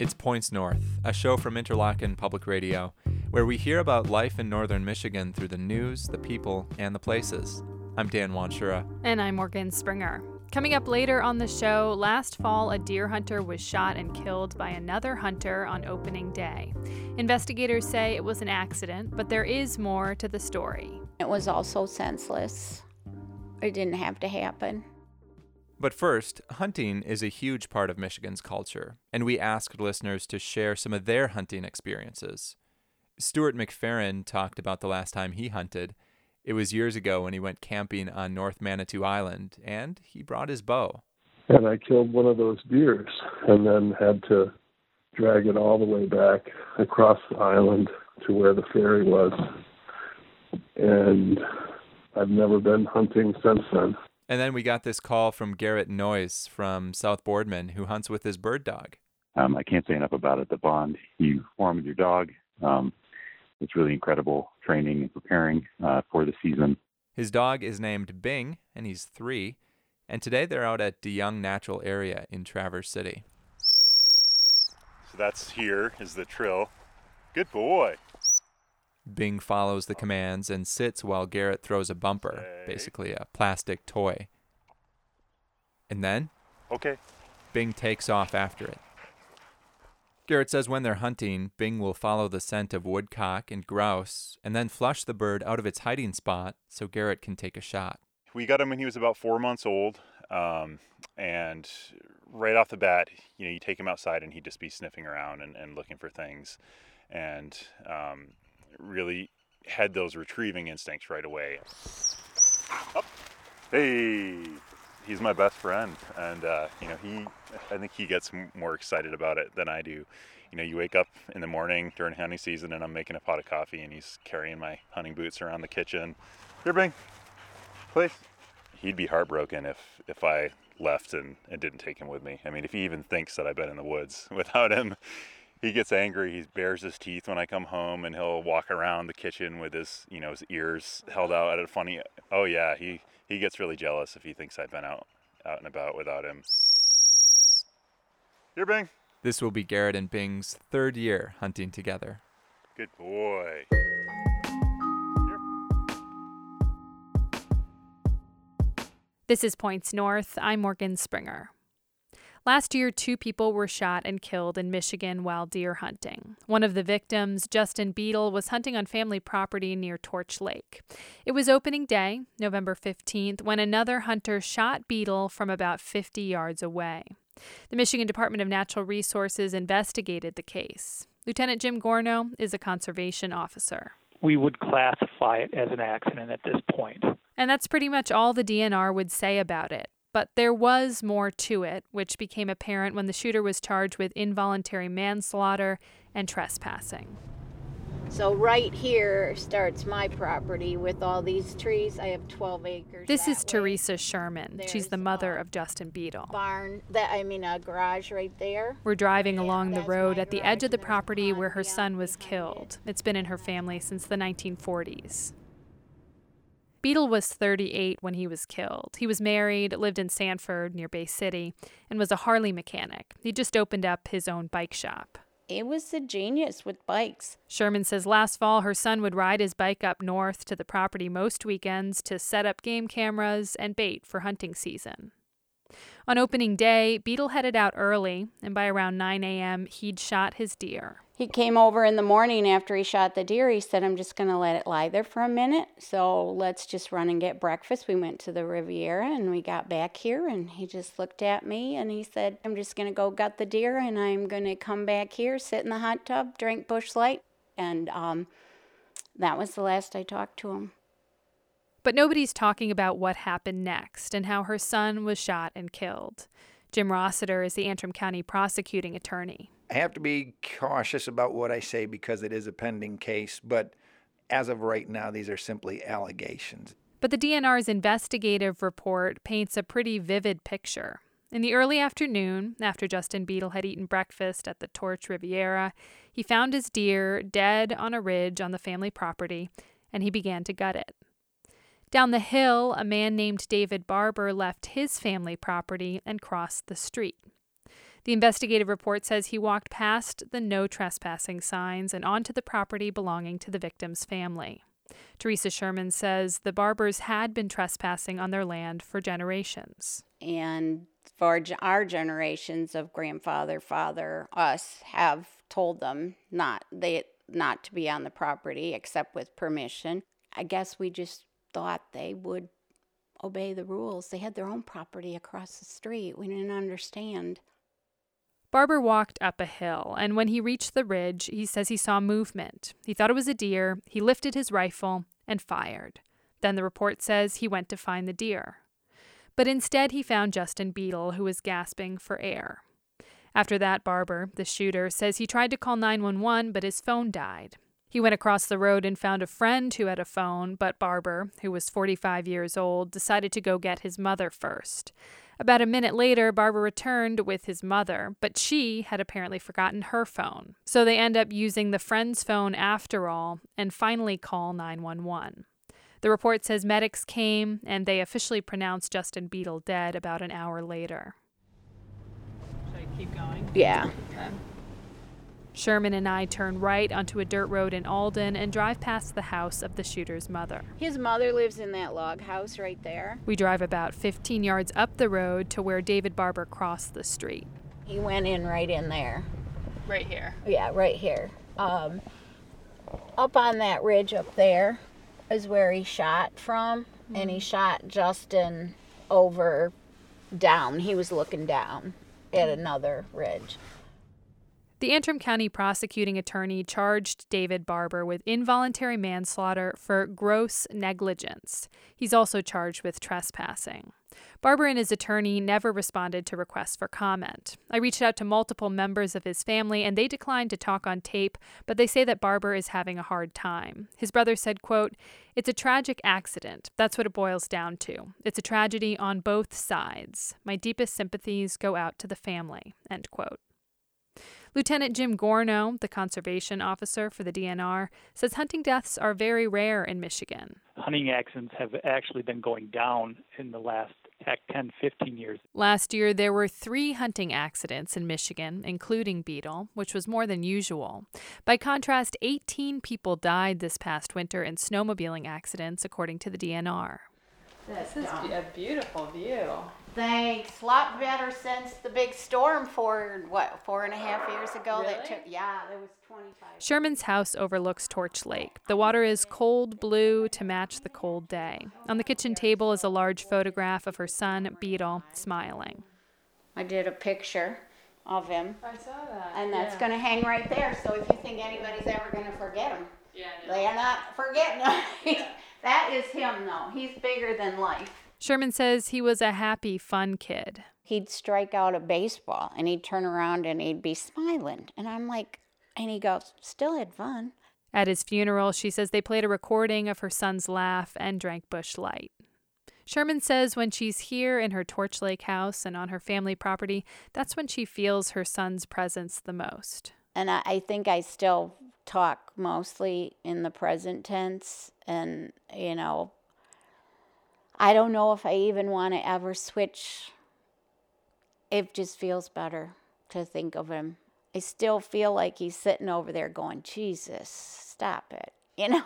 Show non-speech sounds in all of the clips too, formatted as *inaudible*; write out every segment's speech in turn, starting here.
It's Points North, a show from Interlochen Public Radio, where we hear about life in northern Michigan through the news, the people, and the places. I'm Dan Wanschura. And I'm Morgan Springer. Coming up later on the show, last fall a deer hunter was shot and killed by another hunter on opening day. Investigators say it was an accident, but there is more to the story. It was also senseless. It didn't have to happen. But first, hunting is a huge part of Michigan's culture, and we asked listeners to share some of their hunting experiences. Stuart McFerrin talked about the last time he hunted. It was years ago when he went camping on North Manitou Island, and he brought his bow. And I killed one of those deers and then had to drag it all the way back across the island to where the ferry was. And I've never been hunting since then. And then we got this call from Garrett Noyes from South Boardman, who hunts with his bird dog. Um, I can't say enough about it. The bond you form with your dog, um, it's really incredible training and preparing uh, for the season. His dog is named Bing, and he's three. And today they're out at DeYoung Natural Area in Traverse City. So that's here is the trill. Good boy. Bing follows the commands and sits while Garrett throws a bumper, basically a plastic toy. And then? Okay. Bing takes off after it. Garrett says when they're hunting, Bing will follow the scent of woodcock and grouse and then flush the bird out of its hiding spot so Garrett can take a shot. We got him when he was about four months old. Um, and right off the bat, you know, you take him outside and he'd just be sniffing around and, and looking for things. And um, really had those retrieving instincts right away. Up. Hey, he's my best friend, and uh, you know he. I think he gets more excited about it than I do. You know, you wake up in the morning during hunting season, and I'm making a pot of coffee, and he's carrying my hunting boots around the kitchen. Here, Bing, please. He'd be heartbroken if if I left and, and didn't take him with me. I mean, if he even thinks that I've been in the woods *laughs* without him, he gets angry. He bares his teeth when I come home, and he'll walk around the kitchen with his, you know, his ears held out at a funny. Oh yeah, he he gets really jealous if he thinks I've been out out and about without him. Here, Bing. This will be Garrett and Bing's third year hunting together. Good boy. This is Points North. I'm Morgan Springer. Last year, two people were shot and killed in Michigan while deer hunting. One of the victims, Justin Beadle, was hunting on family property near Torch Lake. It was opening day, November 15th, when another hunter shot Beadle from about 50 yards away. The Michigan Department of Natural Resources investigated the case. Lieutenant Jim Gorno is a conservation officer. We would classify it as an accident at this point. And that's pretty much all the DNR would say about it. But there was more to it, which became apparent when the shooter was charged with involuntary manslaughter and trespassing. So right here starts my property with all these trees. I have 12 acres. This is way. Teresa Sherman. She's the mother uh, of Justin Beadle. barn that I mean a garage right there. We're driving along the road at the edge of the there's property where her son was killed. It's been in her family since the 1940s. Beadle was 38 when he was killed. He was married, lived in Sanford near Bay City, and was a Harley mechanic. He just opened up his own bike shop. It was a genius with bikes. Sherman says last fall her son would ride his bike up north to the property most weekends to set up game cameras and bait for hunting season. On opening day, Beadle headed out early, and by around 9 a.m., he'd shot his deer. He came over in the morning after he shot the deer. He said, I'm just going to let it lie there for a minute. So let's just run and get breakfast. We went to the Riviera and we got back here. And he just looked at me and he said, I'm just going to go gut the deer and I'm going to come back here, sit in the hot tub, drink Busch Light. And um, that was the last I talked to him. But nobody's talking about what happened next and how her son was shot and killed. Jim Rossiter is the Antrim County prosecuting attorney. I have to be cautious about what I say because it is a pending case, but as of right now, these are simply allegations. But the DNR's investigative report paints a pretty vivid picture. In the early afternoon, after Justin Beadle had eaten breakfast at the Torch Riviera, he found his deer dead on a ridge on the family property, and he began to gut it. Down the hill, a man named David Barber left his family property and crossed the street. The investigative report says he walked past the no trespassing signs and onto the property belonging to the victim's family. Teresa Sherman says the Barbers had been trespassing on their land for generations. And for our generations of grandfather, father, us have told them not they not to be on the property except with permission. I guess we just thought they would obey the rules. They had their own property across the street. We didn't understand. Barber walked up a hill, and when he reached the ridge, he says he saw movement. He thought it was a deer. He lifted his rifle and fired. Then the report says he went to find the deer. But instead, he found Justin Beadle, who was gasping for air. After that, Barber, the shooter, says he tried to call 911, but his phone died. He went across the road and found a friend who had a phone, but Barber, who was 45 years old, decided to go get his mother first. About a minute later, Barber returned with his mother, but she had apparently forgotten her phone. So they end up using the friend's phone after all and finally call 911. The report says medics came and they officially pronounced Justin Beadle dead about an hour later. Should I keep going? Yeah. Okay. Sherman and I turn right onto a dirt road in Alden and drive past the house of the shooter's mother. His mother lives in that log house right there. We drive about 15 yards up the road to where David Barber crossed the street. He went in right in there. Right here. Yeah, right here. Um, up on that ridge up there is where he shot from, mm-hmm. and he mm-hmm. shot Justin over down. He was looking down at another ridge. The Antrim County prosecuting attorney charged David Barber with involuntary manslaughter for gross negligence. He's also charged with trespassing. Barber and his attorney never responded to requests for comment. I reached out to multiple members of his family and they declined to talk on tape, but they say that Barber is having a hard time. His brother said, quote, "It's a tragic accident. That's what it boils down to. It's a tragedy on both sides. My deepest sympathies go out to the family." End quote. Lieutenant Jim Gorno, the conservation officer for the DNR, says hunting deaths are very rare in Michigan. Hunting accidents have actually been going down in the last 10, 15 years. Last year, there were three hunting accidents in Michigan, including Beadle, which was more than usual. By contrast, 18 people died this past winter in snowmobiling accidents, according to the DNR. This is a beautiful view. Thanks. A lot better since the big storm for what four and a half years ago. Really? That took yeah, it was twenty five. Sherman's house overlooks Torch Lake. The water is cold blue to match the cold day. On the kitchen table is a large photograph of her son Beadle, smiling. I did a picture of him. I saw that. And that's yeah. going to hang right there. So if you think anybody's ever going to forget him, yeah, no. they are not forgetting him. *laughs* that is him, though. He's bigger than life. Sherman says he was a happy, fun kid. He'd strike out a baseball and he'd turn around and he'd be smiling. And I'm like, and he goes, still had fun. At his funeral, she says they played a recording of her son's laugh and drank Busch Light. Sherman says when she's here in her Torch Lake house and on her family property, that's when she feels her son's presence the most. And I, I think I still talk mostly in the present tense and, you know, I don't know if I even want to ever switch. It just feels better to think of him. I still feel like he's sitting over there going, Jesus, stop it. *laughs* You know,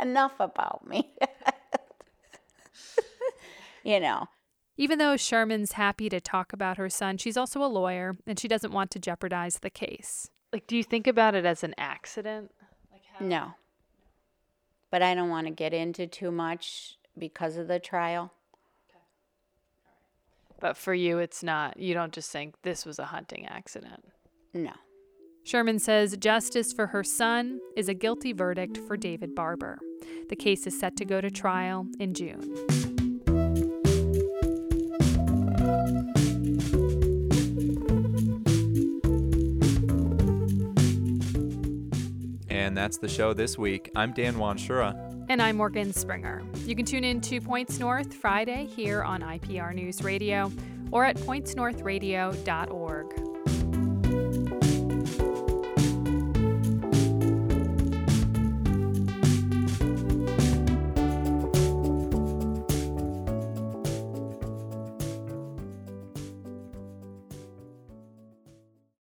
enough about me. *laughs* you know. Even though Sherman's happy to talk about her son, she's also a lawyer and she doesn't want to jeopardize the case. Like, do you think about it as an accident? Like how- no. But I don't want to get into too much because of the trial. But for you, it's not. You don't just think this was a hunting accident. No. Sherman says justice for her son is a guilty verdict for David Barber. The case is set to go to trial in June. And that's the show this week. I'm Dan Wanschura. And I'm Morgan Springer. You can tune in to Points North Friday here on IPR News Radio or at pointsnorthradio.org.